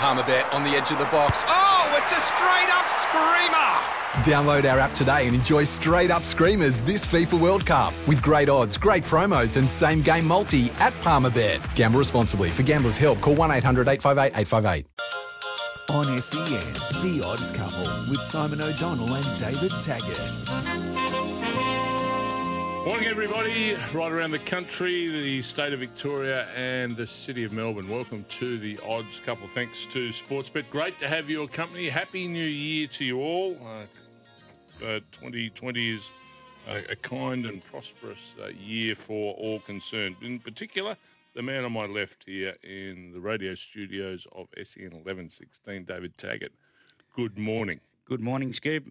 Palmerbet on the edge of the box. Oh, it's a straight up screamer! Download our app today and enjoy straight up screamers this FIFA World Cup with great odds, great promos, and same game multi at Palmerbet. Gamble responsibly. For gamblers' help, call 1 800 858 858. On SEN, The Odds Couple with Simon O'Donnell and David Taggart. Morning, everybody, right around the country, the state of Victoria, and the city of Melbourne. Welcome to the Odds Couple. Thanks to Sportsbet. Great to have your company. Happy New Year to you all. Uh, uh, 2020 is a, a kind and prosperous uh, year for all concerned. In particular, the man on my left here in the radio studios of SEN 1116, David Taggart. Good morning. Good morning, Scoob.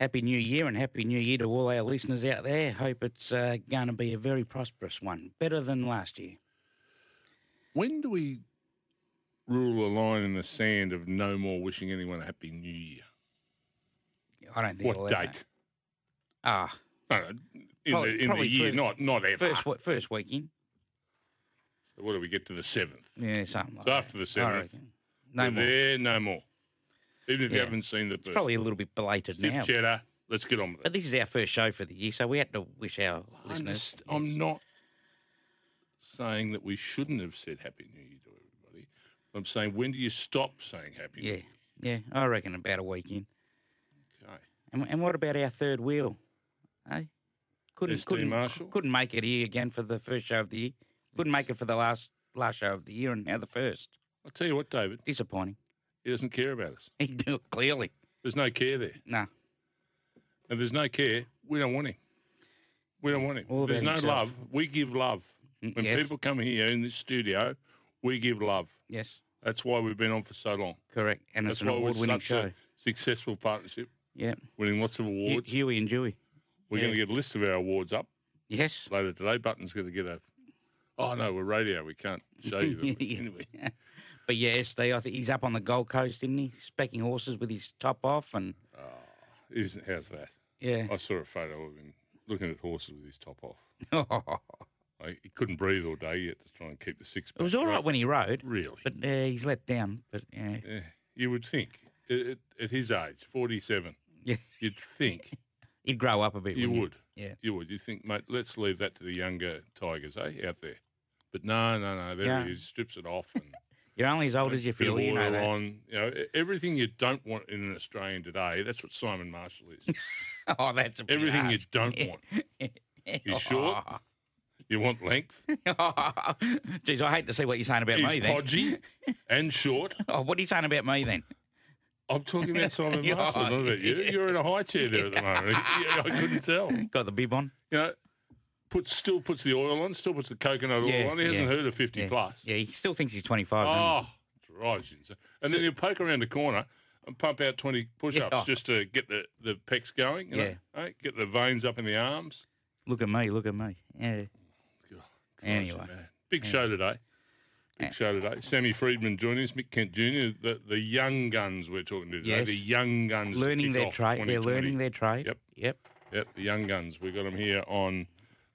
Happy New Year and Happy New Year to all our listeners out there. Hope it's uh, going to be a very prosperous one, better than last year. When do we rule a line in the sand of no more wishing anyone a Happy New Year? I don't think What date? Ah, No, no, in Probably- the, in the year, first- not not ever. first first weekend. So what do we get to the seventh? Yeah, something like So that. after the seventh. No more. there, no more. Even if you haven't seen the It's person. probably a little bit belated Stiff now. cheddar. Let's get on with But this is our first show for the year, so we had to wish our I listeners. I'm not saying that we shouldn't have said Happy New Year to everybody. I'm saying when do you stop saying Happy New Yeah, Year? yeah, I reckon about a weekend. Okay. And, and what about our third wheel? Hey, couldn't SD couldn't Marshall? couldn't make it here again for the first show of the year. Couldn't make it for the last last show of the year, and now the first. I'll tell you what, David. Disappointing. He doesn't care about us. He do it clearly. There's no care there. No. If there's no care, we don't want him. We don't want him. All there's no himself. love. We give love. Mm, When yes. people come here in this studio, we give love. Yes, That's why we've been on for so long. correct. And That's it's an why we're award-winning show. a successful partnership, Yeah. winning lots of awards. Huey and Dewey. We're yeah. going to get a list of our awards up Yes. later today. Button's going to get a. Oh no, we're radio. We can't show you. them. Yeah. Anyway, But yeah, I think he's up on the Gold Coast, isn't he? Specking horses with his top off, and oh, isn't how's that? yeah. I saw a photo of him looking at horses with his top off. Like, he couldn't breathe all day yet to try and keep the six. it was all right when he rode, Really? but uh, he's let down. But yeah, Yeah, you would think at, at- his age, forty-seven, yeah, you'd think he'd grow up a bit. you would. he? Yeah. You would. You think, mate? Let's leave that to the younger tigers, eh, out there. But no, no, no. There Yeah. he is. Strips it off and You're only as old as you feel. You know that. on. You know, everything you don't want in an Australian today. That's what Simon Marshall is. Oh, that's Everything you don't want. He's short. You want length. Geez, I hate to see what you're saying about me He's then. podgy and short. Oh, what are you saying about me then? I'm talking about Simon Marshall, not about you. You're in a high chair there at the moment. I couldn't tell. Got the bib on? You know, puts still puts the oil on, still puts the coconut Yeah, oil on. He hasn't yeah, heard of 50 Yeah. plus. Yeah, he still thinks he's 25. Oh, drives you. And then you poke around the corner and pump out 20 push ups Yeah. just to get the, the pecs going. Yeah. Know, eh? Get the veins up in the arms. Look at me, look at me. Yeah. God, Anyway. Big show today. Big show today. Sammy Freedman joining us, Mick Kent Jr., the, the young guns we're talking to today. Yes. The young guns. Learning their trade. They're learning their trade. Yep. Yep. Yep, the young guns. We got them here on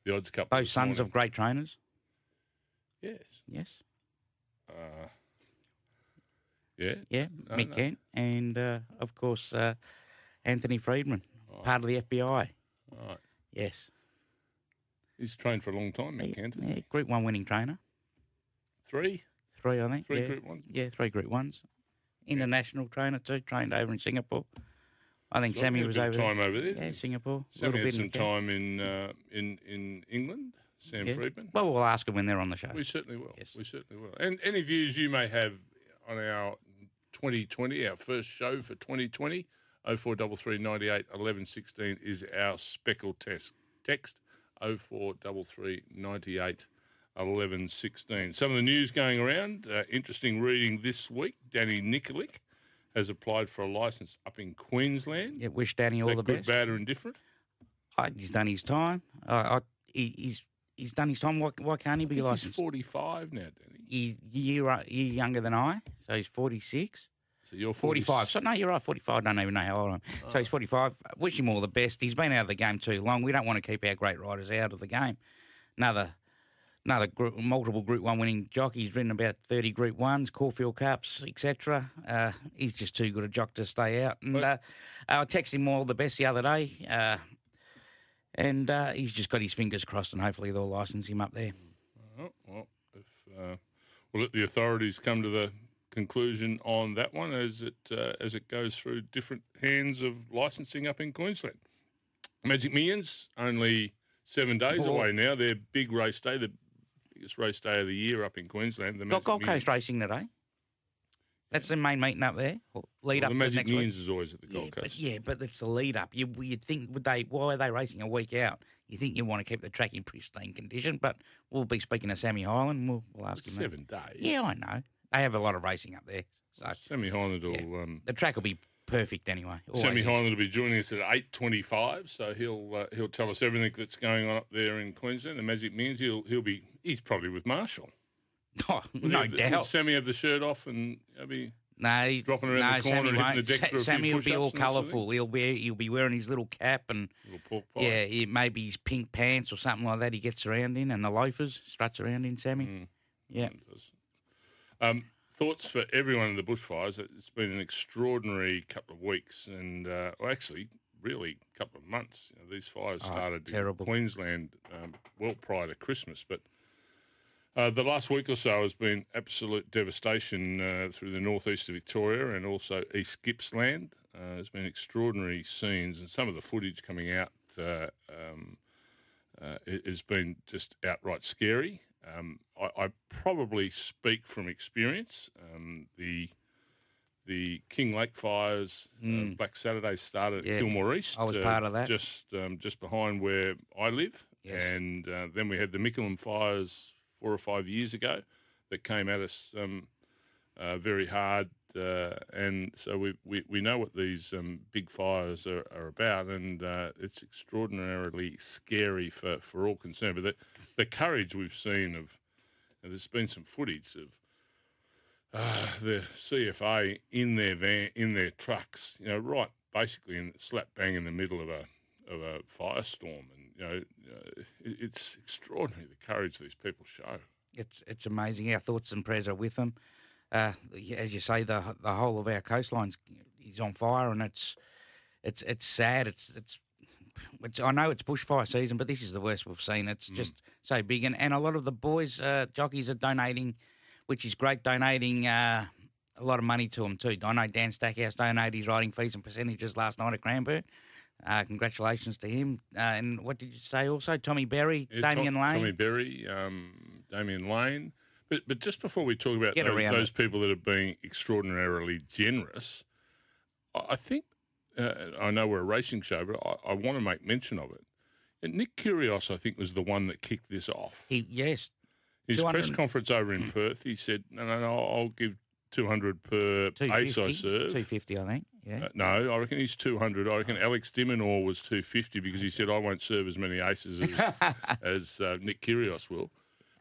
the Odds Cup. Both sons of great trainers. Yes. Yes. Uh, yeah. Yeah. No, Mick no. Kent. And, uh, of course, uh, Anthony Freedman, part of the FBI. All right. Yes. He's trained for a long time, Mick Yeah, Kent. yeah, Group 1 winning trainer. Three. Three, I think. Three yeah. Group Ones? Yeah, three Group 1s. International trainer, too. Trained over in Singapore. I think Sammy was over time over there. Yeah, Singapore. Sammy had bit some in time in uh, in in England. Sam Yes. Freedman. Well, we'll ask them when they're on the show. We certainly will. Yes. We certainly will. And any views you may have on our 2020, our first show for 2020, 0433 98 11 16 is our speckle test. Text 0433 98 11 16. Some of the news going around, uh, interesting reading this week. Danny Nikolic has applied for a license up in Queensland. Yeah, wish Danny all the good, best. bad, or indifferent? Uh, he's done his time. Uh, I, he, he's he's done his time. Why, why can't he I be think he's 45 now, Danny. He's year, year younger than I, so he's 46. So you're 45. So, no, you're right, 45. I don't even know how old I am. Oh. So he's 45. Wish him all the best. He's been out of the game too long. We don't want to keep our great riders out of the game. Another another group, multiple Group One winning jockey. He's ridden about thirty Group Ones, Caulfield Cups, etc. Uh, he's just too good a jock to stay out. And uh, I texted him all the best the other day, uh, and uh, he's just got his fingers crossed, and hopefully they'll license him up there. Oh, well, if uh, we'll let the authorities come to the conclusion on that one as it uh, as it goes through different hands of licensing up in Queensland. Magic Millions only seven days Oh. away now. Their big race day, the biggest race day of the year up in Queensland. The Got Gold Millions. Coast racing today. That's the main meeting up there. Lead Well, up the to Magic next Millions week. is always at the Yeah, Gold but Coast. yeah, but it's the lead up. You you'd think would they why are they racing a week out? You think you want to keep the track in pristine condition, but we'll be speaking to Sammy Highland. We'll, we'll ask him. that. Seven days. Yeah, I know. They have a lot of racing up there, so Sammy Highland will. Yeah. Um, the track will be perfect anyway. Sammy Always. Highland will be joining us at eight twenty-five, so he'll uh, he'll tell us everything that's going on up there in Queensland. The Magic Millions. He'll he'll be he's probably with Marshall. Oh, no have- doubt. Sammy have the shirt off and he'll be No, he- dropping around no, the corner Sammy and hitting the deck Sa- for a few Sammy will be all push-ups and that sort of thing? colourful. He'll be he'll be wearing his little cap and little pork pie? yeah, maybe his pink pants or something like that. He gets around in and the loafers struts around in. Sammy, Mm. yeah. Um, thoughts for everyone in the bushfires. It's been an extraordinary couple of weeks, and uh, well, actually, really, a couple of months. You know, these fires Oh, started terrible. in Queensland um, well prior to Christmas, but. Uh, the last week or so has been absolute devastation uh, through the northeast of Victoria and also East Gippsland. Uh, there's been extraordinary scenes, and some of the footage coming out uh, um, uh, has been just outright scary. Um, I, I probably speak from experience. Um, the the Kinglake fires, uh, Mm. Black Saturday started at Yeah, Kilmore East. I was part of that. Just um, just behind where I live, Yes. and uh, then we had the Mickleham fires four or five years ago that came at us um, uh, very hard, uh, and so we, we, we know what these um, big fires are, are about, and uh, it's extraordinarily scary for, for all concerned. But the, the courage we've seen of, there's been some footage of uh, the CFA in their van, in their trucks, you know, right basically in slap bang in the middle of a of a firestorm, and you know, uh, it, it's extraordinary the courage these people show. It's it's amazing. Our thoughts and prayers are with them. Uh, as you say, the the whole of our coastline is on fire, and it's it's it's sad. It's it's. Which I know it's bushfire season, but this is the worst we've seen. It's just so big, and, and a lot of the boys uh, jockeys are donating, which is great. Donating uh, a lot of money to them too. I know Dan Stackhouse donated his riding fees and percentages last night at Cranbourne. Uh, congratulations to him. Uh, and what did you say also? Tommy Berry, Yeah, Tom- Damian Lane. Tommy Berry, um, Damian Lane. But but just before we talk about Get those, those people that are being extraordinarily generous, I, think uh, I know we're a racing show, but I, I want to make mention of it. And Nick Kyrgios, I think, was the one that kicked this off. He yes, His press conference over in Perth, he said, "No, no, no, I'll give two hundred per ace I 250, serve." 250, I think. Yeah. Uh, no, I reckon he's 200. I reckon Alex de Minaur was 250 because he said, I won't serve as many aces as, as uh, Nick Kyrgios will.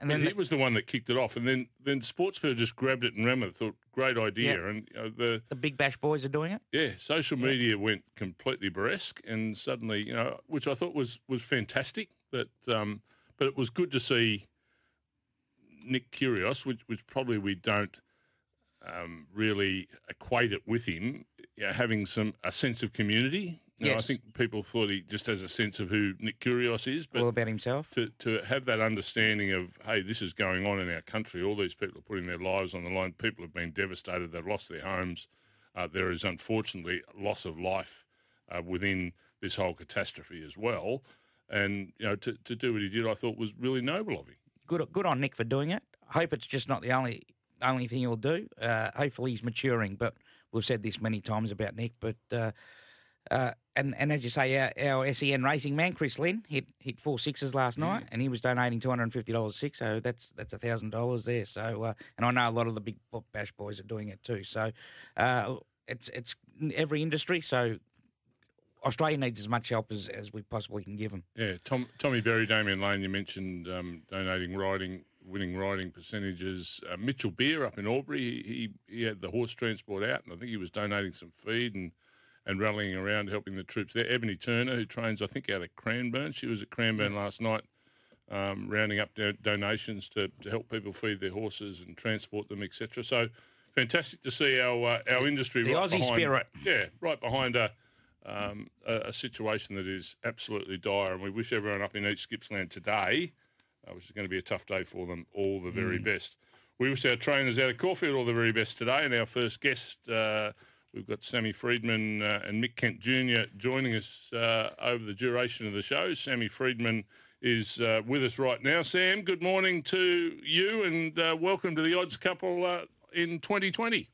And But then he the, was the one that kicked it off. And then, then Sportspedia just grabbed it and ran with it. Thought, great idea. Yeah. And know, the the Big Bash boys are doing it. yeah, social media went completely burlesque. And suddenly, you know, which I thought was, was fantastic. That, um, but it was good to see Nick Kyrgios, which, which probably we don't um, really equate it with him, you know, having some a sense of community. You know, I think people thought he just has a sense of who Nick Kyrgios is, but all about himself. to, to have that understanding of, hey, this is going on in our country. All these people are putting their lives on the line. People have been devastated. They've lost their homes. Uh, there is unfortunately loss of life uh, within this whole catastrophe as well. And you know, to, to do what he did, I thought was really noble of him. Good good on Nick for doing it. I hope it's just not the only only thing he'll do. Uh, hopefully he's maturing. But we've said this many times about Nick. But uh, and and as you say, our, our SEN racing man Chris Lynn hit hit four sixes last night, and he was donating two hundred and fifty dollars six. So that's that's a thousand dollars there. So uh, and I know a lot of the big bash boys are doing it too. So uh, it's it's every industry. So Australia needs as much help as, as we possibly can give them. Yeah, Tom, Tommy Berry, Damian Lane, you mentioned um, donating riding, winning riding percentages. Uh, Mitchell Beer up in Albury, he, he he had the horse transport out, and I think he was donating some feed and and rallying around, helping the troops there. Ebony Turner, who trains, I think, out of Cranbourne, she was at Cranbourne last night um, rounding up do- donations to, to help people feed their horses and transport them, etc. So fantastic to see our uh, our industry the right Aussie behind, spirit. yeah, right behind a, um, a a situation that is absolutely dire, and we wish everyone up in East Gippsland today, uh, which is going to be a tough day for them, all the very best. We wish our trainers out of Caulfield all the very best today, and our first guest. Uh, We've got Sammy Freedman uh, and Mick Kent Jr. joining us uh, over the duration of the show. Sammy Freedman is uh, with us right now. Sam, good morning to you and uh, welcome to the Odds Couple uh, in 2020.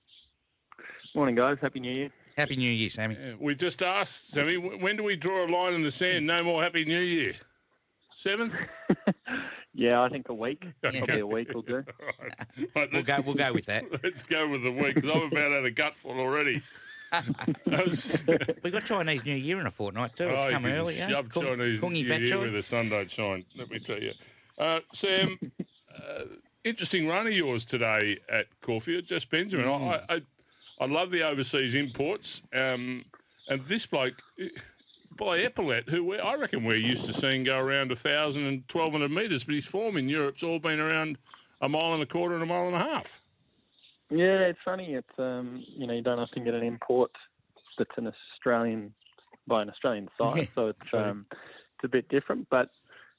Morning, guys. Happy New Year. Happy New Year, Sammy. Yeah, we just asked, Sammy, when do we draw a line in the sand? No more Happy New Year. Seventh? Yeah, I think a week. Okay. Probably a week will do. All right. Right, We'll go. We'll go with that. Let's go with the week because I'm about out of gutful already. We've got Chinese New Year in a fortnight too. It's Oh, coming early. yeah? Shove Kung- Chinese Kungi New Year Choy. where the sun don't shine. Let me tell you, uh, Sam. uh, interesting run of yours today at Caulfield, just Benjamin. Mm. I, I I love the overseas imports, um, and this bloke. By Epaulette, who we, I reckon we're used to seeing go around 1,000 and 1,200 metres, but his form in Europe's all been around a mile and a quarter and a mile and a half. Yeah, it's funny. It's um, you know, you don't often get an import that's an Australian by an Australian site, so it's true. um, it's a bit different. But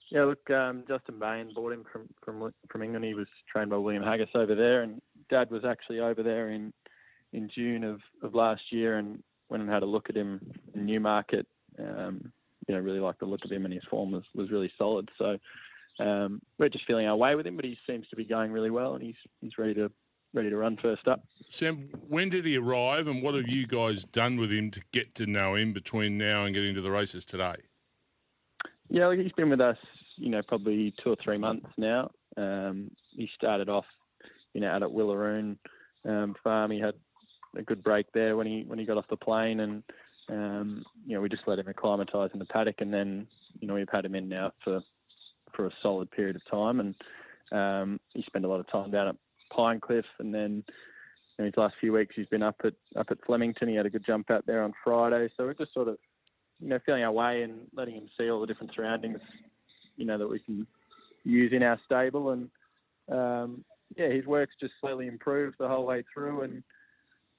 yeah, look, um, Justin Bain bought him from from from England. He was trained by William Haggas over there, and Dad was actually over there in in June of, of last year, and went and had a look at him in Newmarket. Um, you know, really liked the look of him, and his form was, was really solid. So um, we're just feeling our way with him, but he seems to be going really well, and he's he's ready to ready to run first up. Sam, when did he arrive, and what have you guys done with him to get to know him between now and getting to the races today? Yeah, he's been with us, you know, probably two or three months now. Um, he started off, you know, out at Willaroon um, farm. He had a good break there when he when he got off the plane, and um, you know, we just let him acclimatise in the paddock, and then you know we've had him in now for for a solid period of time, and um, he spent a lot of time down at Pinecliff, and then. You know, his last few weeks, he's been up at up at Flemington. He had a good jump out there on Friday, so we're just sort of you know, feeling our way and letting him see all the different surroundings, you know, that we can use in our stable. And um, yeah, his work's just slowly improved the whole way through. And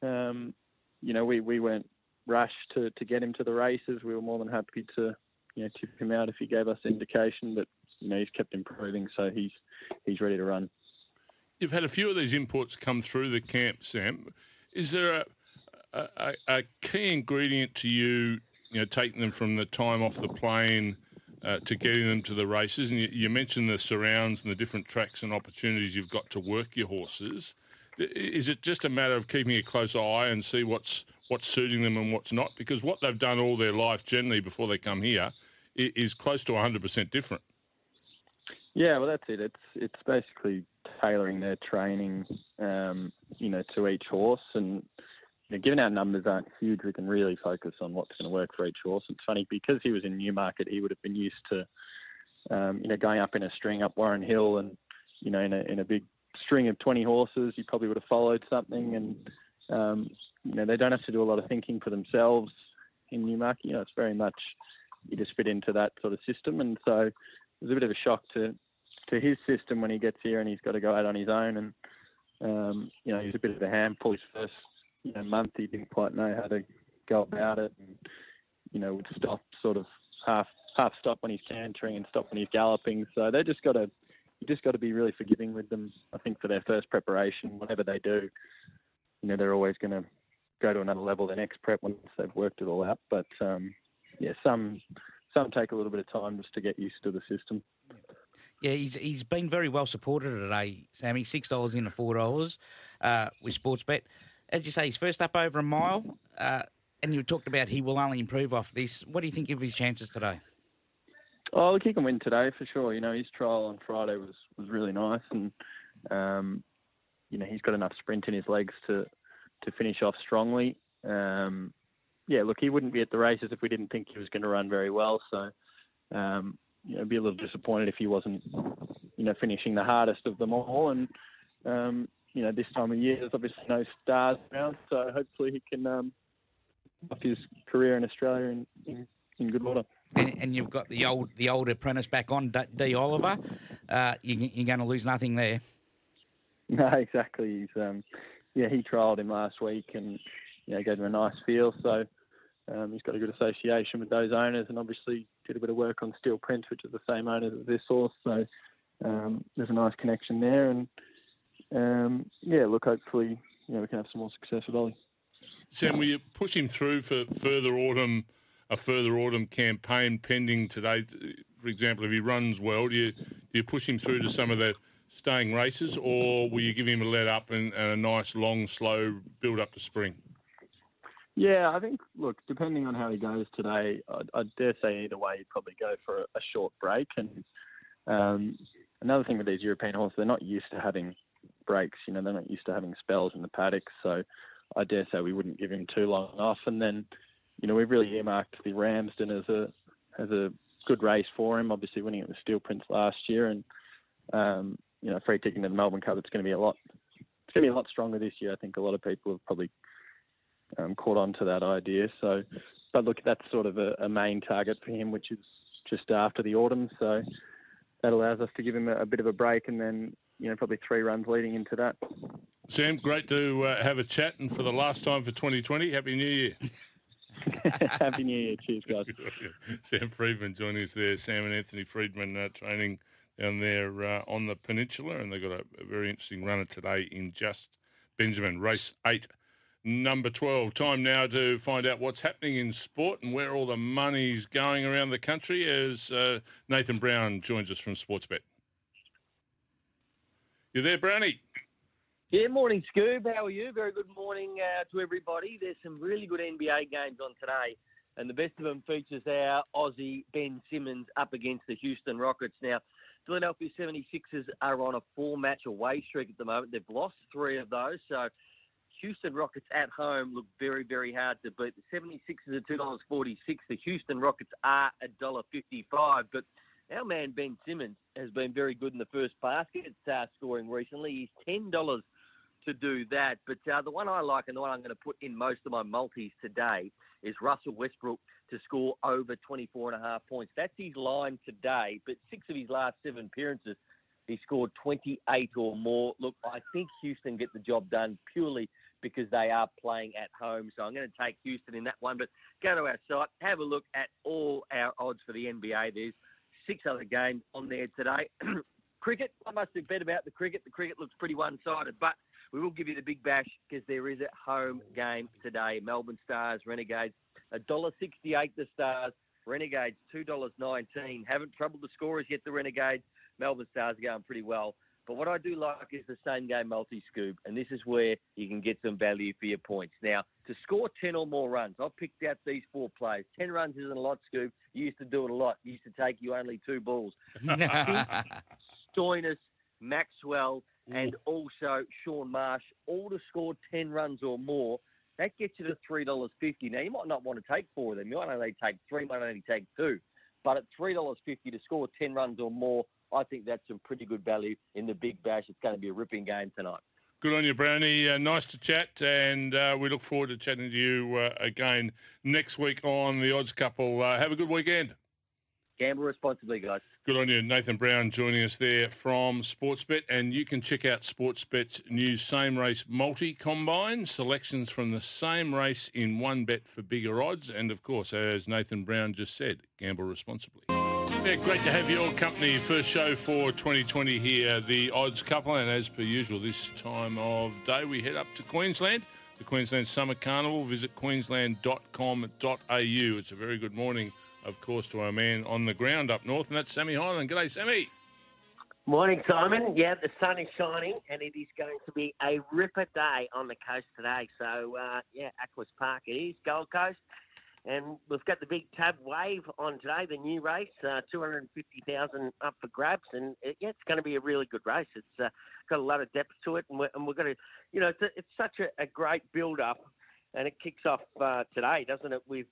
um, you know, we, we weren't rushed to, to get him to the races. We were more than happy to, you know, tip him out if he gave us indication. But you know, he's kept improving, so he's he's ready to run. You've had a few of these imports come through the camp, Sam. Is there a, a, a key ingredient to you, you know, taking them from the time off the plane uh, to getting them to the races? And you, you mentioned the surrounds and the different tracks and opportunities you've got to work your horses. Is it just a matter of keeping a close eye and see what's what's suiting them and what's not? Because what they've done all their life, generally before they come here, i- close to 100% different. Yeah, well, that's it. It's it's basically tailoring their training, um, you know, to each horse. And you know, given our numbers aren't huge, we can really focus on what's going to work for each horse. It's funny because he was in Newmarket, he would have been used to, um, you know, going up in a string up Warren Hill, and you know, in a in a big string of twenty horses, he probably would have followed something. And um, you know, they don't have to do a lot of thinking for themselves in Newmarket. You know, it's very much you just fit into that sort of system, and so it was a bit of a shock to to his system when he gets here and he's got to go out on his own. And um, you know, he's a bit of a handful his first you know, month. He didn't quite know how to go about it, and you know, would stop sort of half half stop when he's cantering and stop when he's galloping. So they just got to you just got to be really forgiving with them. I think for their first preparation, whatever they do, you know, they're always going to go to another level the next prep once they've worked it all out. But um, yeah, some some take a little bit of time just to get used to the system. Yeah, he's he's been very well supported today, Sammy. Six dollars in to four dollars uh, with Sportsbet. As you say, he's first up over a mile, uh, and you talked about he will only improve off this. What do you think of his chances today? Oh, look, he can win today for sure. You know, his trial on Friday was, was really nice, and um, you know he's got enough sprint in his legs to to finish off strongly. Um, yeah, look, he wouldn't be at the races if we didn't think he was going to run very well. So, um, you know, be a little disappointed if he wasn't, you know, finishing the hardest of them all. And um, you know, this time of year, there's obviously no stars around, so hopefully he can um, off his career in Australia in, in, in good order. and, and you've got the old the old apprentice back on, D, Oliver, uh, you, you're going to lose nothing there. No, exactly. He's um, yeah, he trialled him last week and you know gave him a nice feel. So um, he's got a good association with those owners, and obviously did a bit of work on Steel Prince, which is the same owners as this horse. So um, there's a nice connection there, and um, yeah, look, hopefully you know we can have some more success with Ollie. Sam, will you push him through for further autumn, a further autumn campaign pending today? For example, if he runs well, do you do you push him through to some of the staying races, or will you give him a let up and, and a nice long, slow build up to spring? Yeah, I think, look, depending on how he goes today, I, I dare say either way, he'd probably go for a, a short break. And um, another thing with these European horses, they're not used to having breaks. You know, they're not used to having spells in the paddocks. So I dare say we wouldn't give him too long off. And then, you know, we've really earmarked the Ramsden as a as a good race for him. Obviously, winning it with Steel Prince last year, and um, you know, free ticket to the Melbourne Cup. It's going to be a lot. It's going to be a lot stronger this year. I think a lot of people have probably um, caught on to that idea. So, but look, that's sort of a, a, main target for him, which is just after the autumn. So that allows us to give him a, a, bit of a break, and then you know probably three runs leading into that. Sam, great to uh, have a chat, and for the last time for 2020, Happy New Year. Happy New Year. Cheers, guys. Sam Freedman joining us there. Sam and Anthony Freedman uh, training down there uh, on the peninsula, and they've got a, a, very interesting runner today in Just Benjamin, race eight, number 12. Time now to find out what's happening in sport and where all the money's going around the country as uh, Nathan Brown joins us from Sportsbet. You there, Brownie? Yeah, morning, Scoob. How are you? Very good morning uh, to everybody. There's some really good NBA games on today, and the best of them features our Aussie Ben Simmons up against the Houston Rockets. Now, Philadelphia 76ers are on a four match away streak at the moment. They've lost three of those. So Houston Rockets at home look very, very hard to beat. The 76ers are $2.46. The Houston Rockets are $1.55. But our man Ben Simmons has been very good in the first basket uh, scoring recently. He's $10 to do that. But uh, the one I like and the one I'm going to put in most of my multis today is Russell Westbrook to score over 24 and a half points. That's his line today, but six of his last seven appearances, he scored 28 or more. Look, I think Houston get the job done purely because they are playing at home. So I'm going to take Houston in that one. But go to our site, have a look at all our odds for the NBA. There's six other games on there today. cricket, I must have bet about the cricket. The cricket looks pretty one sided, but we will give you the big bash because there is a home game today. Melbourne Stars, Renegades, $1.68 the Stars. Renegades, $2.19. Haven't troubled the scorers yet, the Renegades. Melbourne Stars are going pretty well. But what I do like is the same game multi scoop, and this is where you can get some value for your points. Now, to score 10 or more runs, I've picked out these four players. 10 runs isn't a lot, Scoop. You used to do it a lot. It used to take you only two balls. Stoinis, Maxwell, and also Shaun Marsh, all to score 10 runs or more. That gets you to $3.50. Now, you might not want to take four of them. You might only take three, might only take two. But at $3.50 to score 10 runs or more, I think that's some pretty good value in the big bash. It's going to be a ripping game tonight. Good on you, Brownie. Uh, nice to chat, and uh, we look forward to chatting to you uh, again next week on the Odds Couple. Uh, have a good weekend. Gamble responsibly, guys. Good on you. Nathan Brown joining us there from Sportsbet. And you can check out Sportsbet's new same race multi combine selections from the same race in one bet for bigger odds. And of course, as Nathan Brown just said, gamble responsibly. Yeah, great to have your company. First show for 2020 here, the odds couple. And as per usual, this time of day, we head up to Queensland, the Queensland Summer Carnival. Visit queensland.com.au. It's a very good morning of course, to our man on the ground up north, and that's Sammy Highland. G'day, Sammy. Morning, Simon. Yeah, the sun is shining, and it is going to be a ripper day on the coast today. So, uh, yeah, Aquis Park it is, Gold Coast. And we've got the big tab wave on today, the new race, uh, 250,000 up for grabs. And it, yeah, it's going to be a really good race. It's uh, got a lot of depth to it. And we're, and we're going to, you know, it's, a, it's such a, a great build up. And it kicks off uh, today, doesn't it, with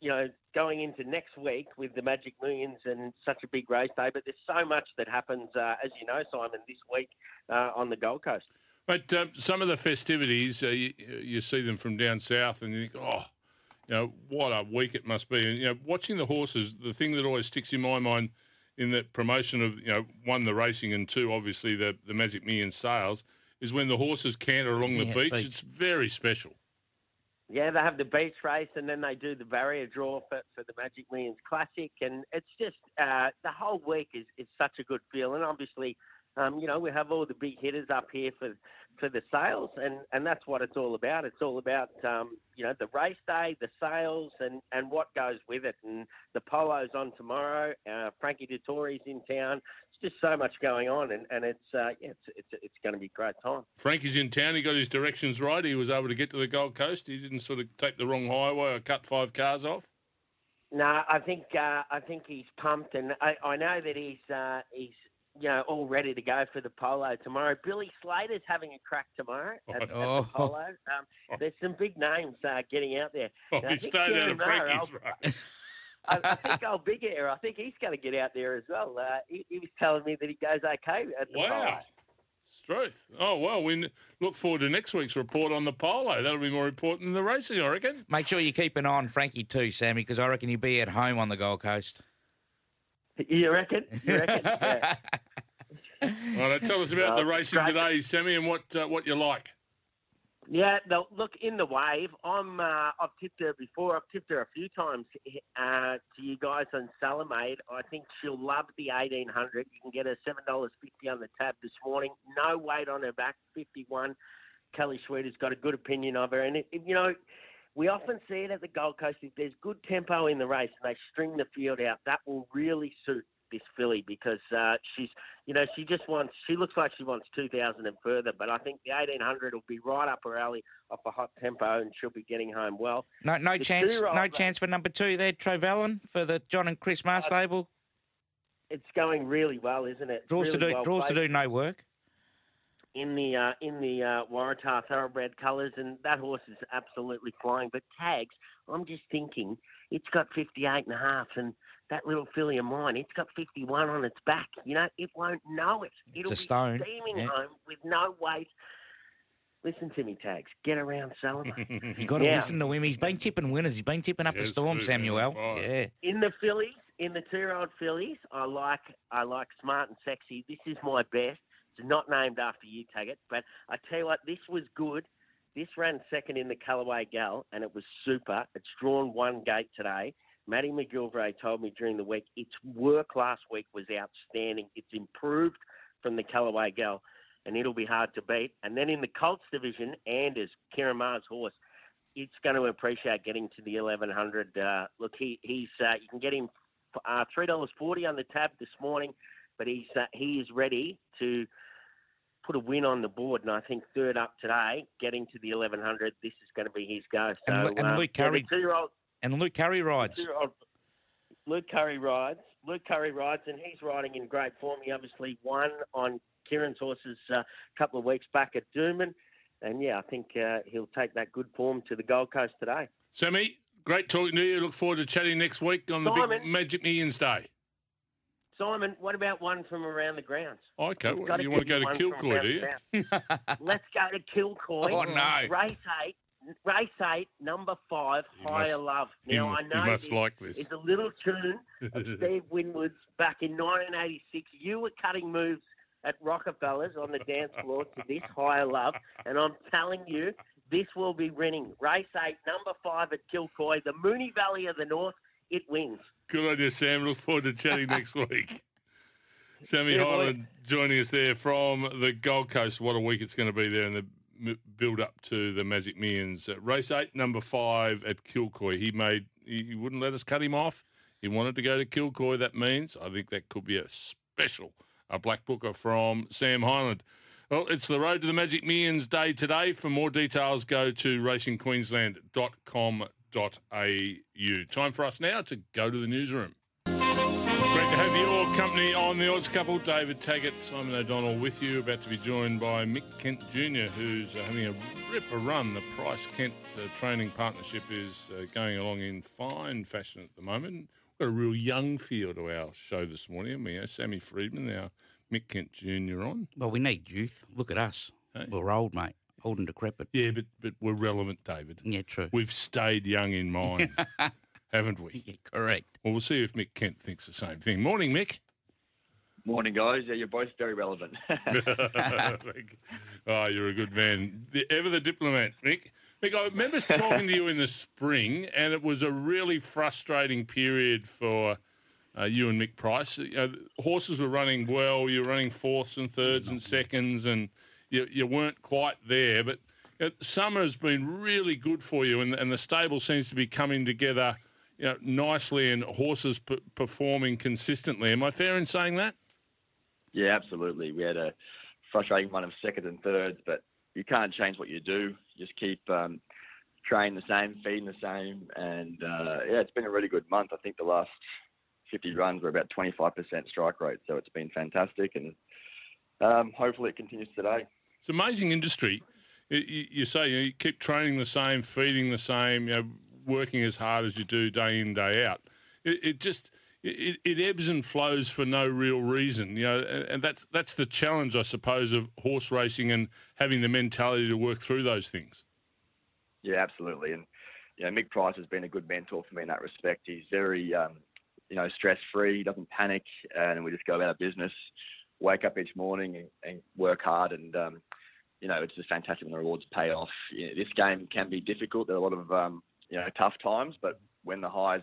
you know, going into next week with the Magic Millions and such a big race day. But there's so much that happens, uh, as you know, Simon, this week uh, on the Gold Coast. But uh, some of the festivities, uh, you, you, see them from down south, and you think, oh, you know, what a week it must be. And, you know, watching the horses, the thing that always sticks in my mind in that promotion of, you know, one, the racing, and two, obviously, the, the Magic Millions sales, is when the horses canter along the beach. beach. It's very special. Yeah, they have the beach race and then they do the barrier draw for, for the Magic Millions Classic. And it's just uh, the whole week is, is such a good feel. And obviously, um, you know, we have all the big hitters up here for, for the sales, and, and that's what it's all about. It's all about, um, you know, the race day, the sales, and, and what goes with it. And the polo's on tomorrow. Uh, Frankie Dettori's in town. It's just so much going on, and, and it's, uh, yeah, it's, it's, it's going to be a great time. Frankie's in town. He got his directions right. He was able to get to the Gold Coast. He didn't sort of take the wrong highway or cut five cars off. No, I think uh, I think he's pumped, and I, I know that he's uh, he's you know all ready to go for the polo tomorrow. Billy Slater's having a crack tomorrow at, at Oh. the polo. Um, there's some big names uh, getting out there. Oh, And I think stayed out of Moore, Frankie's right. I, I think old Big Air. I think he's going to get out there as well. Uh, he, he was telling me that he goes okay at the polo. Wow. Struth. Oh, well, we look forward to next week's report on the polo. That'll be more important than the racing, I reckon. Make sure you keep an eye on Frankie too, Sammy, because I reckon he'll be at home on the Gold Coast. You reckon? You reckon? yeah. All right, tell us about Well, the racing great. today, Sammy, and what uh, what you like. Yeah, no, look in the wave. I'm. Uh, I've tipped her before. I've tipped her a few times uh, to you guys on Salamade. I think she'll love the 1800. You can get her seven dollars fifty on the tab this morning. No weight on her back, 51. Kelly Sweet has got a good opinion of her, and it, you know. We often see it at the Gold Coast. If there's good tempo in the race and they string the field out, that will really suit this filly because uh, she's, you know, she just wants. She looks like she wants 2,000 and further, but I think the 1800 will be right up her alley off a hot tempo, and she'll be getting home well. No, no The chance, no race- chance for number two there, Trovellin for the John and Chris Mars Uh, stable. It's going really well, isn't it? Draws really to do, well draws to do no work. In the uh, in the uh, Waratah thoroughbred colours, and that horse is absolutely flying. But tags, I'm just thinking, it's got 58 and a half, and that little filly of mine, it's got 51 on its back. You know, it won't know it. It'll a be stone, steaming yeah. home with no weight. Listen to me, tags. Get around Salama. You got to Yeah. listen to him. He's been tipping winners. He's been tipping up Yeah, the storm, true, Samuel. Fine. Yeah. in the fillies, in the two-year-old fillies, I like I like smart and sexy. This is my best. It's not named after you, Taggart, but I tell you what, this was good. This ran second in the Callaway Gal, and it was super. It's drawn one gate today. Matty McGillivray told me during the week its work last week was outstanding. It's improved from the Callaway Gal, and it'll be hard to beat. And then in the Colts division, Anders, Kieran Maher's horse, it's going to appreciate getting to the 1100. Uh, look, he, he's uh, you can get him uh, three dollars forty on the tab this morning, but he's uh, he is ready to put a win on the board, and I think third up today, getting to the 1100. This is going to be his go. So, And and uh, Luke Currie- two-year-old And Luke Currie rides. two-year-old Luke Currie rides. Luke Currie rides, and he's riding in great form. He obviously won on Kieran's horses uh, a couple of weeks back at Doomben. And yeah, I think uh, he'll take that good form to the Gold Coast today. Sammy, great talking to you. Look forward to chatting next week on the big Magic Millions Day. Simon, what about one from around the grounds? Okay, We've well, you want to go to one Kilcoy, do you? Let's go to Kilcoy. Oh, no. Race eight, race eight, number five, You Higher must- Love. You, Now I you know must this like this. is a little tune of Steve Winwood's back in 1986. You were cutting moves at Rockefellers on the dance floor to this Higher Love, and I'm telling you, this will be winning. Race eight, number five at Kilcoy, the Moonee Valley of the North. It wins. Good on you, Sam. Look forward to chatting next week. Sammy Yeah. Highland joining us there from the Gold Coast. What a week it's going to be there in the build up to the Magic Millions. Uh, race eight, number five at Kilcoy. He made, he he wouldn't let us cut him off. He wanted to go to Kilcoy. That means I think that could be a special, a black booker from Sam Highland. Well, it's the road to the Magic Millions day today. For more details, go to racingqueensland.com.au. Time for us now to go to the newsroom. Great to have your company on the odds couple. David Taggart, Simon O'Donnell with you. About to be joined by Mick Kent Jr., who's uh, having a ripper run. The Price Kent uh, training partnership is uh, going along in fine fashion at the moment. We've got a real young feel to our show this morning. We have Sammy Freedman, our Mick Kent Jr. on. Well, we need youth. Look at us. Hey. We're old, mate. Old and decrepit. Yeah, but but we're relevant, David. Yeah, true. We've stayed young in mind, haven't we? Yeah, correct. Well, we'll see if Mick Kent thinks the same thing. Morning, Mick. Morning, guys. Yeah, you're both very relevant. oh, you're a good man. The, ever the diplomat, Mick. Mick, I remember talking to you in the spring, and it was a really frustrating period for uh, you and Mick Price. You know, horses were running well. You were running fourths and thirds and seconds, and you, you weren't quite there. But know, summer has been really good for you, and, and the stable seems to be coming together you know, nicely and horses p- performing consistently. Am I fair in saying that? yeah, absolutely. We had a frustrating one of second and thirds, but you can't change what you do. You just keep um, training the same, feeding the same, and uh, yeah, it's been a really good month. I think the last 50 runs were about 25% strike rate, so it's been fantastic, and um, hopefully it continues today. It's amazing industry. You, you, say you, know, you keep training the same, feeding the same, you know, working as hard as you do day in day out. It, it just it, it ebbs and flows for no real reason, you know, and, and that's that's the challenge, I suppose, of horse racing and having the mentality to work through those things. Yeah, absolutely. And you know, Mick Price has been a good mentor for me in that respect. He's very, um, you know, stress free. Doesn't panic, and we just go about our business. Wake up each morning and, and work hard, and um, you know, it's just fantastic when the rewards pay off. You know, this game can be difficult. There are a lot of um, you know tough times, but when the highs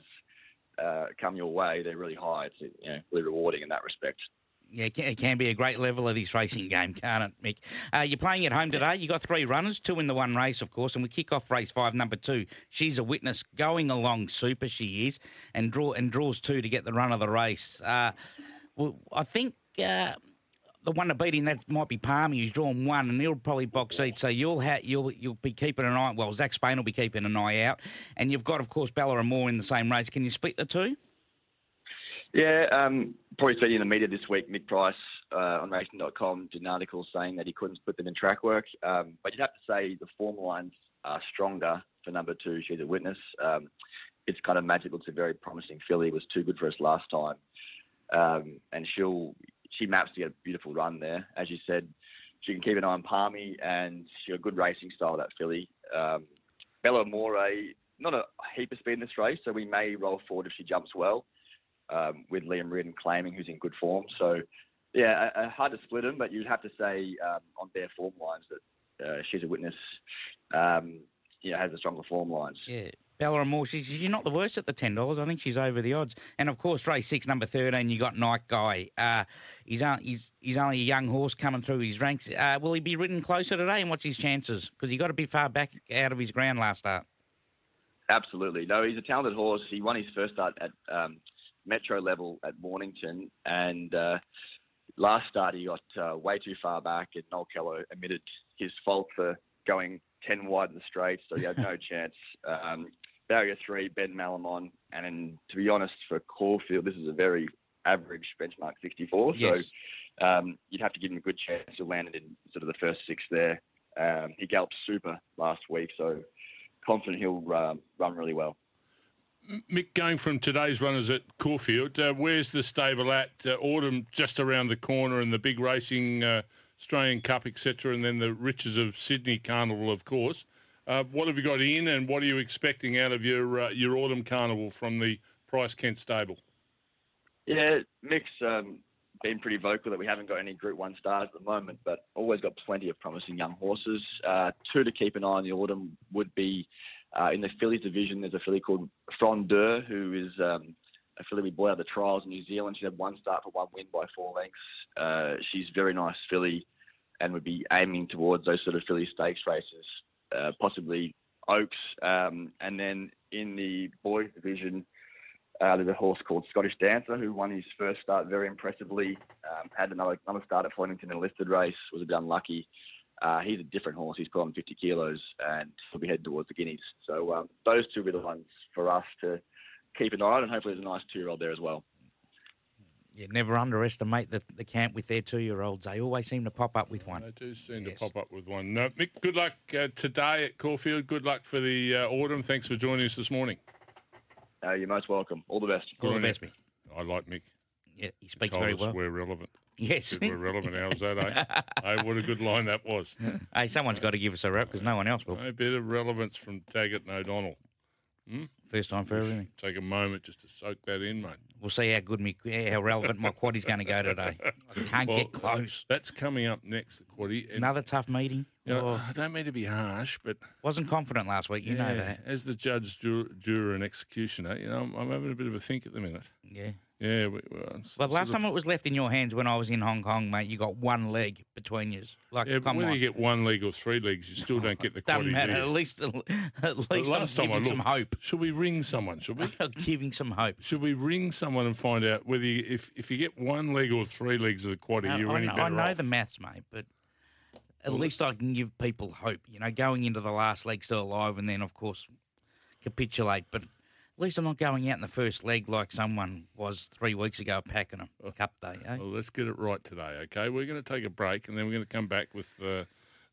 uh, come your way, they're really high. It's you know really rewarding in that respect. Yeah, it can, be a great level of this racing game, can't it, Mick? Uh, you're playing at home today. You've got three runners, two in the one race, of course, and we kick off race five, number two. She's a witness, going along super. She is, and draw and draws two to get the run of the race. Uh, well, I think. Uh, the one to beat in that might be Palmy, who's drawn one, and he'll probably box each. So you'll ha- you'll you'll be keeping an eye. Well, Zac Spain will be keeping an eye out, and you've got, of course, Bella and Moore in the same race. Can you split the two? Yeah, um, probably seen in the media this week, Mick Price uh, on racing.com did an article saying that he couldn't split them in track work. Um, but you'd have to say the form lines are stronger for number two. She's a witness. Um, it's kind of magic. It's a very promising filly. It Was too good for us last time. Um, and she'll she maps to get a beautiful run there. As you said, she can keep an eye on Palmy and she got a good racing style, that filly. Um, Bella More, not a heap of speed in this race, so we may roll forward if she jumps well um, with Liam Reardon claiming who's in good form. So, yeah, uh, hard to split them, but you'd have to say um, on their form lines that uh, she's a witness. Um, you know, has a stronger form lines. Yeah. Bella and Moore, she's, she's not the worst at the ten dollars. I think she's over the odds. And of course, race six, number thirteen, you got Night Guy. Uh, he's, he's he's only a young horse coming through his ranks. Uh, will he be ridden closer today? And what's his chances? Because he got a bit far back out of his ground last start. Absolutely. No, he's a talented horse. He won his first start at um, Metro level at Mornington, and uh, last start he got uh, way too far back, and Noel Keller admitted his fault for going 10 wide in the straight, so he had no chance. Um, barrier three, Ben Melham, and then, to be honest, for Caulfield, this is a very average benchmark 64, Yes. so um, you'd have to give him a good chance to land it in sort of the first six there. Um, he galloped super last week, so confident he'll um, run really well. Mick, going from today's runners at Caulfield, uh, where's the stable at? Uh, autumn just around the corner, and the big racing uh, Australian Cup, etc., and then the riches of Sydney Carnival, of course. Uh, what have you got in, and what are you expecting out of your uh, your autumn carnival from the Price Kent stable? Yeah, Mick's um, been pretty vocal that we haven't got any Group One stars at the moment, but always got plenty of promising young horses. Uh, two to keep an eye on the autumn would be uh, in the fillies division. There's a filly called Frondeur who is um, a filly we bought out of the trials in New Zealand. She had one start for one win by four lengths. Uh, she's very nice filly and would be aiming towards those sort of filly stakes races, uh, possibly Oaks. Um, and then in the boys division, uh, there's a horse called Scottish Dancer who won his first start very impressively. Um, had another another start at Flemington in a listed race, was a bit unlucky. Uh, he's a different horse. He's put on 50 kilos and he'll be heading towards the Guineas. So um, those two are the ones for us to keep an eye on, and hopefully there's a nice two-year-old there as well. Yeah, never underestimate the, the camp with their two year olds. They always seem to pop up with one. They do seem Yes. to pop up with one. No, Mick, good luck uh, today at Caulfield. Good luck for the uh, autumn. Thanks for joining us this morning. Uh, you're most welcome. All the best. Good All the best, Mick. I like Mick. Yeah, he speaks Told very us well. We're relevant. Yes. We're relevant How's that, eh? hey, what a good line that was. hey, someone's got to give us a rep because no one else will. A bit of relevance from Taggart and O'Donnell. Hmm? First time for everything. Take a moment just to soak that in, mate. We'll see how good me, how relevant my quaddie's going to go today. I can't Well, get close. That's coming up next, the quaddy. And, Another tough meeting. you know, Oh, I don't mean to be harsh, but wasn't confident last week. You know that. As the judge, juror, juror, and executioner, you know, I'm, I'm having a bit of a think at the minute. Yeah. Yeah, we, well, But last time it was left in your hands when I was in Hong Kong, mate, you got one leg between you. Like, yeah, but whether on. you get one leg or three legs, you still don't get the Doesn't matter. At least, at But least last I'm time I giving some hope. Should we ring someone? Should we? giving some hope. Should we ring someone and find out whether you, if if you get one leg or three legs of the quaddy, you're I any know, better I know off? the maths, mate, but at Well, least I can give people hope. You know, going into the last leg still alive, and then of course capitulate. But at least I'm not going out in the first leg like someone was three weeks ago at Pakenham Cup Day. Eh? Well, let's get it right today, okay? We're going to take a break and then we're going to come back with uh,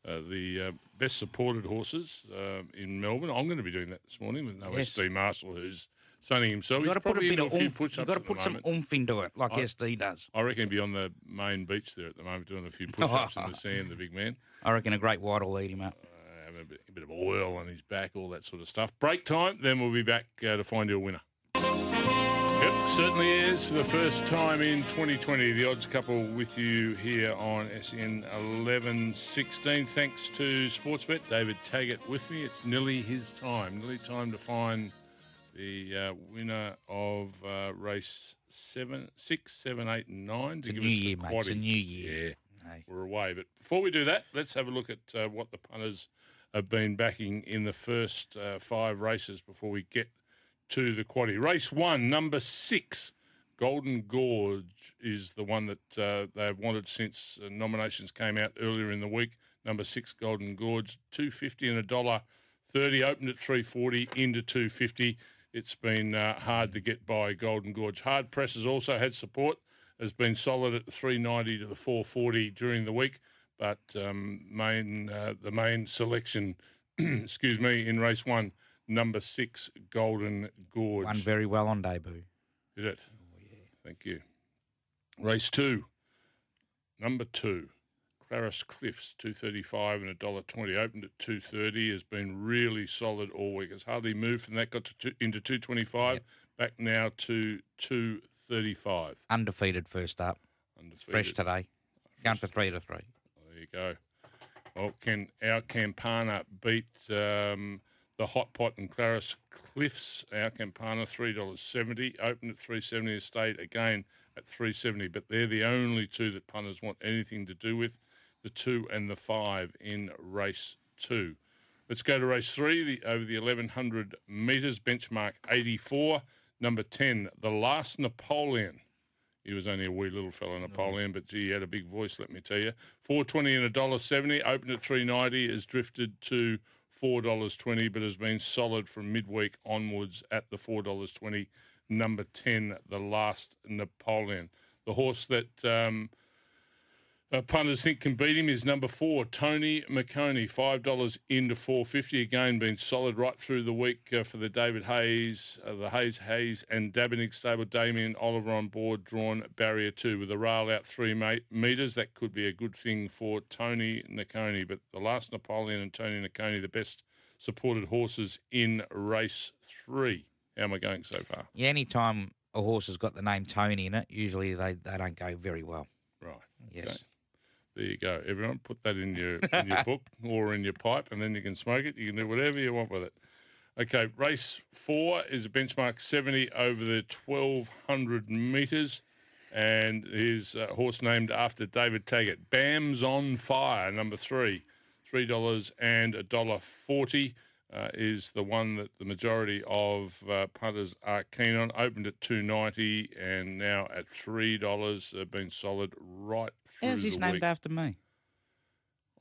uh, the uh, best supported horses uh, in Melbourne. I'm going to be doing that this morning with no Yes. SD Marshall, who's sunning himself. You He's got to put a bit of oomph. push-ups You got to put some oomph into it, like I- SD does. I reckon he'll be on the main beach there at the moment doing a few push-ups in the sand, the big man. I reckon a great white will lead him up. A bit, a bit of oil on his back, all that sort of stuff. Break time, then we'll be back uh, to find you a winner. Yep, certainly is. For the first time in 2020, the odds couple with you here on SEN 1116. Thanks to Sportsbet, David Taggart with me. It's nearly his time, nearly time to find the uh, winner of uh, race seven, six, seven, eight, and nine to It's a give new us year, mate. It's a new year. Yeah, Hey. we're away. But before we do that, let's have a look at uh, what the punters have been backing in the first uh, five races before we get to the quaddy. Race one, number six, Golden Gorge is the one that uh, they've wanted since uh, nominations came out earlier in the week. Number six, Golden Gorge, two fifty and a dollar thirty. Opened at three forty into two fifty. It's been uh, hard to get by Golden Gorge. Hard Press has also had support. Has been solid at the 390 to the 440 during the week, but um, main uh, the main selection, excuse me, in race one, number six, Golden Gorge. Won very well on debut. Did it? Oh, yeah. Thank you. Race two. Number two. Claris Cliffs, two thirty five and a dollar twenty. Opened at two thirty. Has been really solid all week. Has hardly moved from that. Got to two, into two twenty five. Back now to two thirty five. Undefeated first up. Fresh today. Count for three to three. You go. Well, can our Campana beat um, the Hot Pot and Claris Cliffs? Our Campana three dollars seventy. Opened at three seventy. Estate again at three seventy. But they're the only two that punters want anything to do with. The two and the five in race two. Let's go to race three. The over the eleven hundred meters benchmark eighty four. Number ten, the last Napoleon. He was only a wee little fellow, Napoleon, but gee, he had a big voice, let me tell you. Four twenty and a dollar seventy. Opened at three ninety, has drifted to four dollars twenty, but has been solid from midweek onwards at the four dollars twenty. Number ten, the last Napoleon, the horse that um, uh, punters think can beat him is number four, Tony McConey, five dollars into four fifty. Again, been solid right through the week uh, for the David Hayes, uh, the Hayes Hayes and Dabernig stable. Damien Oliver on board, drawn barrier two with a rail out three meters. That could be a good thing for Tony McConey. But the last Napoleon and Tony McConey, the best supported horses in race three. How am I going so far? Yeah, any time a horse has got the name Tony in it, usually they, they don't go very well. Right. Yes. Okay. There you go. Everyone, put that in your in your book or in your pipe, and then you can smoke it. You can do whatever you want with it. Okay, race four is a benchmark 70 over the 1200 metres, and his uh, horse named after David Taggart. Bam's on fire, number three, three dollars and a dollar forty. Uh, is the one that the majority of uh, punters are keen on. Opened at two ninety and now at three dollars. Uh, been solid right this the named week. after me?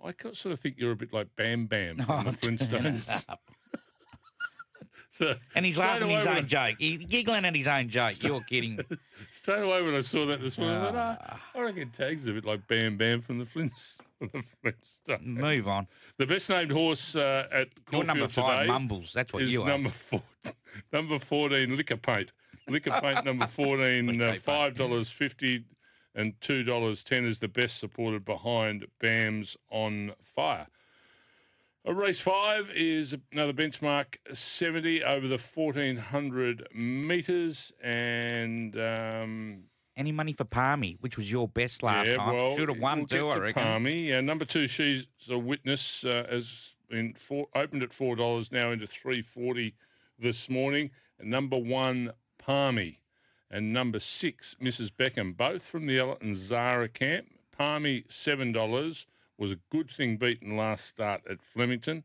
I sort of think you're a bit like Bam Bam from Oh, the Flintstones. so And he's laughing away his own I- joke. He's giggling at his own joke. You're kidding. Straight away when I saw that this morning, I thought, Ah. "Ah, I reckon Tag's a bit like Bam Bam from the Flints. Flintstones. Move on. The best named horse uh, at Caulfield number five, today Mumbles. That's what you are. number four, number fourteen, Liquor Paint. Liquor Paint number fourteen, uh, five dollars fifty. And two dollars ten is the best supported behind Bams on fire. A race five is another benchmark 70 over the 1400 metres. And um, Any money for Palmy, which was your best last yeah, time? well, Should have won we'll too, I reckon. Palmy. Yeah, number two, she's a witness, uh, has been four, opened at four dollars, now into three forty this morning. And number one, Palmy, and number six, Mrs. Beckham, both from the and Zahra camp. Palmy seven dollars was a good thing beaten last start at Flemington.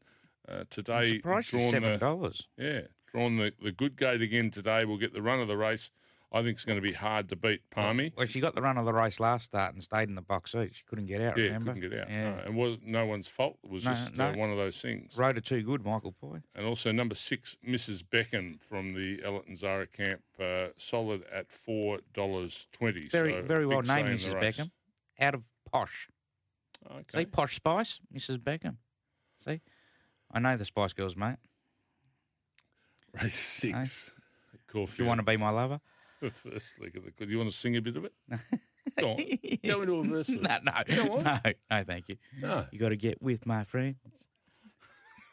Uh, today, surprised she's drawn the- $7. yeah, drawn the, the good gate again today. We'll get the run of the race. I think it's going to be hard to beat Palmy. Well, she got the run of the race last start and stayed in the box seat. She couldn't get out, Yeah, remember? couldn't get out. Yeah. No, and was no one's fault. It was No, just no. Uh, one of those things. Rode her too good, Michael Poy. And also number six, Mrs. Beckham from the Ellerton Zahra camp, uh, solid at four dollars twenty. Very, so very well named, Mrs. Beckham. Out of Posh. Okay. See, Posh Spice, Mrs. Beckham. See? I know the Spice Girls, mate. Race six. If you want to be my lover? First leg of the good. You want to sing a bit of it? Go on. Go into a verse. of it. no, no, Go on. no, no, thank you. No. You got to get with my friends,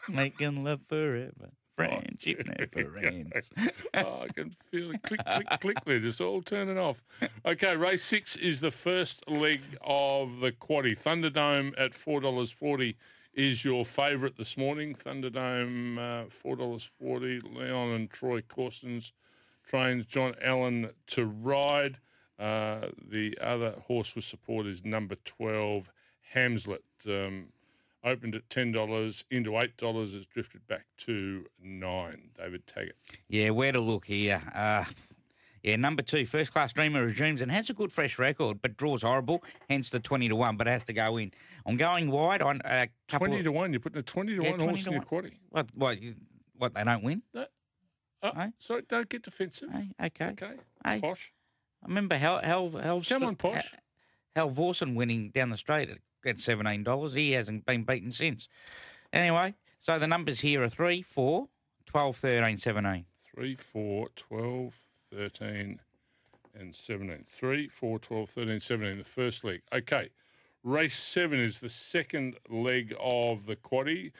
making love forever. Friendship never ends. oh, I can feel it click, click, click. They're just all turning off. Okay, race six is the first leg of the quaddy. Thunderdome at four dollars forty is your favourite this morning. Thunderdome uh, four dollars forty. Leon and Troy Corstens trains John Allen to ride. Uh, the other horse with support is number twelve Hamslet. Um, opened at ten dollars into eight dollars. Has drifted back to nine. David Taggart. Yeah, where to look here? Uh, yeah, number two, first class dreamer resumes and has a good fresh record, but draws horrible, hence the 20 to 1, but has to go in. I'm going wide on a couple Twenty to one. You're putting a twenty to Yeah, one 20 horse to in your one. quaddy. What, what, you- what, they don't win? No. Oh, sorry, don't get defensive. Hey, okay. It's okay. Hey. Posh. I remember Hal, Hal, Hal, Come on, Posh. Hal Vorson winning down the straight at, at $17. He hasn't been beaten since. Anyway, so the numbers here are 3, 4, 12, 13, 17. 3, 4, 12, 13, and 17. 3, 4, 12, 13, 17, the first leg. Okay. Race 7 is the second leg of the quaddy.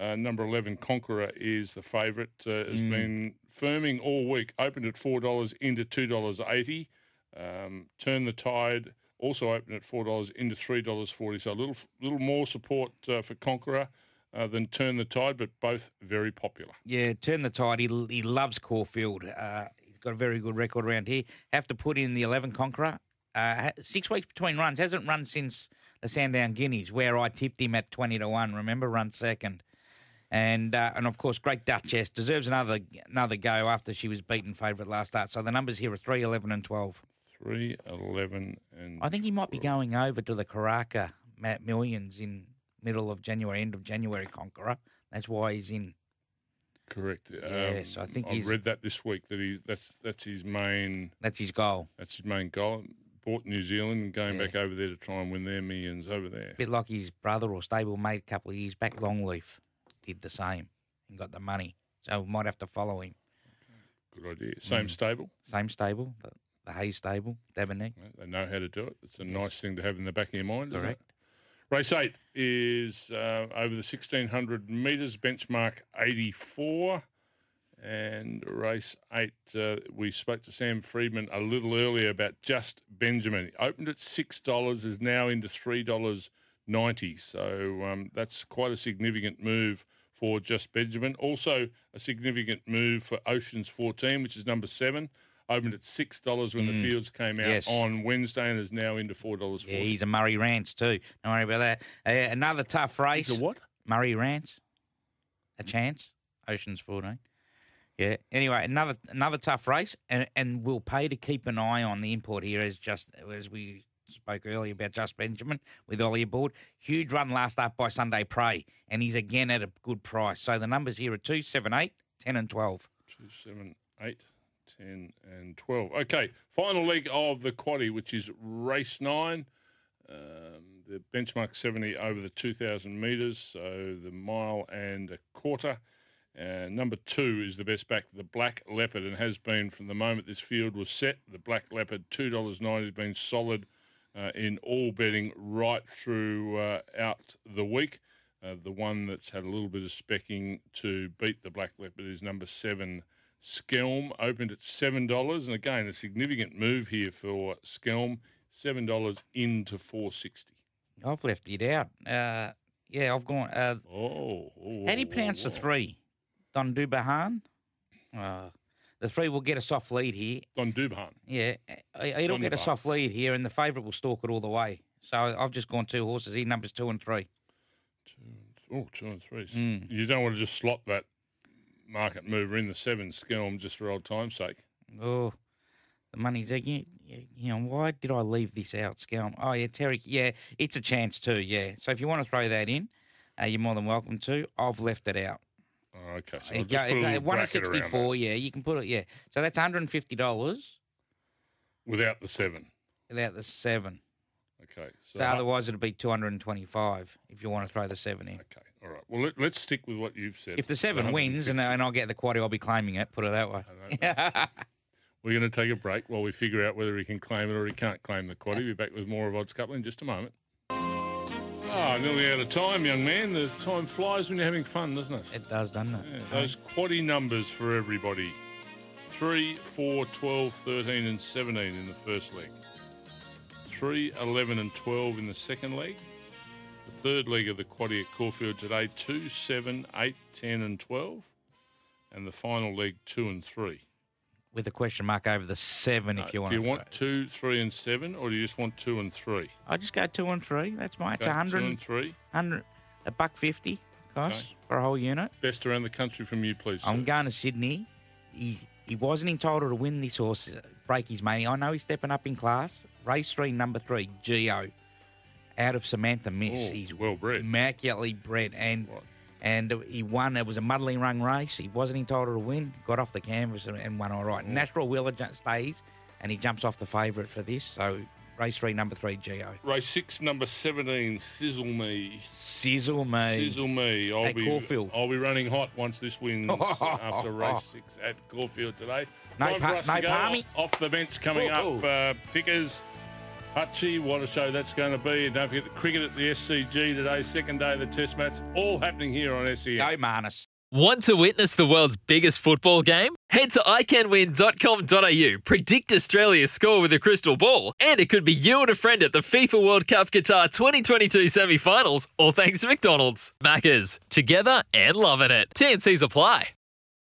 Uh, number 11, Conqueror, is the favourite. Uh, has Mm. been firming all week. Opened at $4 into $2.80. Um, Turn the Tide also opened at $4 into $3.40. So a little, little more support uh, for Conqueror uh, than Turn the Tide, but both very popular. Yeah, turn the tide. He, he loves Caulfield. Uh, he's got a very good record around here. Have to put in the 11 Conqueror. Uh, six weeks between runs. Hasn't run since the Sandown Guineas, where I tipped him at 20 to 1. Remember, run second. And uh, and of course, Great Duchess deserves another another go after she was beaten favourite last start. So the numbers here are 3, 11, and 12. 3, 11, and I think he might be going over to the Karaka Matt Millions in middle of January, end of January Conqueror. That's why he's in. Correct. Yes, I think I he's- read that this week that he that's that's his main That's his goal. that's his main goal. Bought New Zealand and going Yeah. back over there to try and win their millions over there. bit like his brother or stablemate a couple of years back, Longleaf, did the same and got the money. So we might have to follow him. Good idea. Same Mm. stable. Same stable, the, the Hayes stable, Devaney. They know how to do it. It's a nice thing to have in the back of your mind. isn't Correct. Race eight is uh, over the sixteen hundred metres, benchmark eighty four. And race eight, uh, we spoke to Sam Freedman a little earlier about Just Benjamin. He opened at six dollars, is now into three dollars ninety. So um, that's quite a significant move for Just Benjamin. Also a significant move for Oceans fourteen, which is number seven. Opened at six dollars when the Mm. fields came out Yes. on Wednesday, and is now into four dollars Yeah, he's a Murray Rance too. Don't worry about that. Uh, another tough race. He's a what? Murray Rance. A chance. Oceans 14. Yeah. Anyway, another another tough race, and and we'll pay to keep an eye on the import here as just as we spoke earlier about Just Benjamin with Ollie aboard. Huge run last up by Sunday Prey, and he's again at a good price. So the numbers here are two, seven, eight, 10 and 12. Two, seven, eight, 10, and 12. Okay, final leg of the quaddy, which is race nine. Um, the benchmark 70 over the 2,000 metres, so the mile and a quarter. Uh, number two is the best back, the Black Leopard, and has been from the moment this field was set. The Black Leopard, $2.90, has been solid uh, in all betting right through uh, out the week. Uh, the one that's had a little bit of specking to beat the Black Leopard is number seven, Skelm, opened at seven dollars, and again a significant move here for Skelm, seven dollars into four sixty. I've left it out. Uh, yeah, I've gone. Uh, Oh, oh, how do you oh, pronounce the oh. three? Don Dubahan? Uh, the three will get a soft lead here. Don Dubhan. Yeah, uh, it'll get a soft lead here, and the favourite will stalk it all the way. So I've just gone two horses here, numbers two and three. Oh, two and three. Mm. You don't want to just slot that market mover in the seven Skelm just for old time's sake. Oh, the money's. You, you, you know, why did I leave this out, Scalm? Oh, yeah, Terry. Yeah, it's a chance too. Yeah. So if you want to throw that in, uh, you're more than welcome to. I've left it out. Oh, okay, so It go- put a it go- little one at bracket around that 64. Yeah, you can put it. Yeah. So that's 150 dollars without the seven. without the seven. Okay, so, So otherwise, it'd be 225 if you want to throw the seven in. okay, all right. Well, let, let's stick with what you've said. If the seven wins and, and I'll get the quaddy, I'll be claiming it. Put it that way. We're going to take a break while we figure out whether he can claim it or he can't claim the quaddy. We'll be back with more of Odds Couple in just a moment. Ah, nearly out of time, young man. The time flies when you're having fun, doesn't it? It does, doesn't it? Yeah, those quaddy numbers for everybody 3, 4, 12, 13, and 17 in the first leg. 3, 11, and 12 in the second leg. The third leg of the quaddy at Caulfield today 2, 7, 8, 10, and 12. And the final leg 2 and 3. With a question mark over the seven, if you want. Do you want 2, 3, and 7, or do you just want 2 and 3? I just go two and three. That's my. It's Okay, a hundred. Two and 3. hundred, a buck fifty, cost Okay. for a whole unit. Best around the country from you, please. I'm sir. going to Sydney. He he wasn't entitled to win this horse, uh, break his money. I know he's stepping up in class. Race three, number three, Geo, out of Samantha Miss. Oh, he's well bred. immaculately bred, and Right. And he won. It was a muddling run race. He wasn't entitled to win. Got off the canvas and, and won all right. Oh. Natural Wheeler stays, and he jumps off the favourite for this. So race three, number three, Geo. Race 6, number 17, Sizzle Me. Sizzle me. Sizzle me. I'll At be Caulfield. I'll be running hot once this wins after race six at Caulfield today. No Time pa- no palmy? Off the bench coming Whoa. up. Uh, Pickers, Hutchie, what a show that's going to be. And don't forget the cricket at the SCG today, second day of the Test match. All happening here on SEN. Go Marnus. Want to witness the world's biggest football game? Head to iCanWin.com.au, predict Australia's score with a crystal ball, and it could be you and a friend at the FIFA World Cup Qatar 2022 semi finals, all thanks to McDonald's. Maccas, together and loving it. TNCs apply.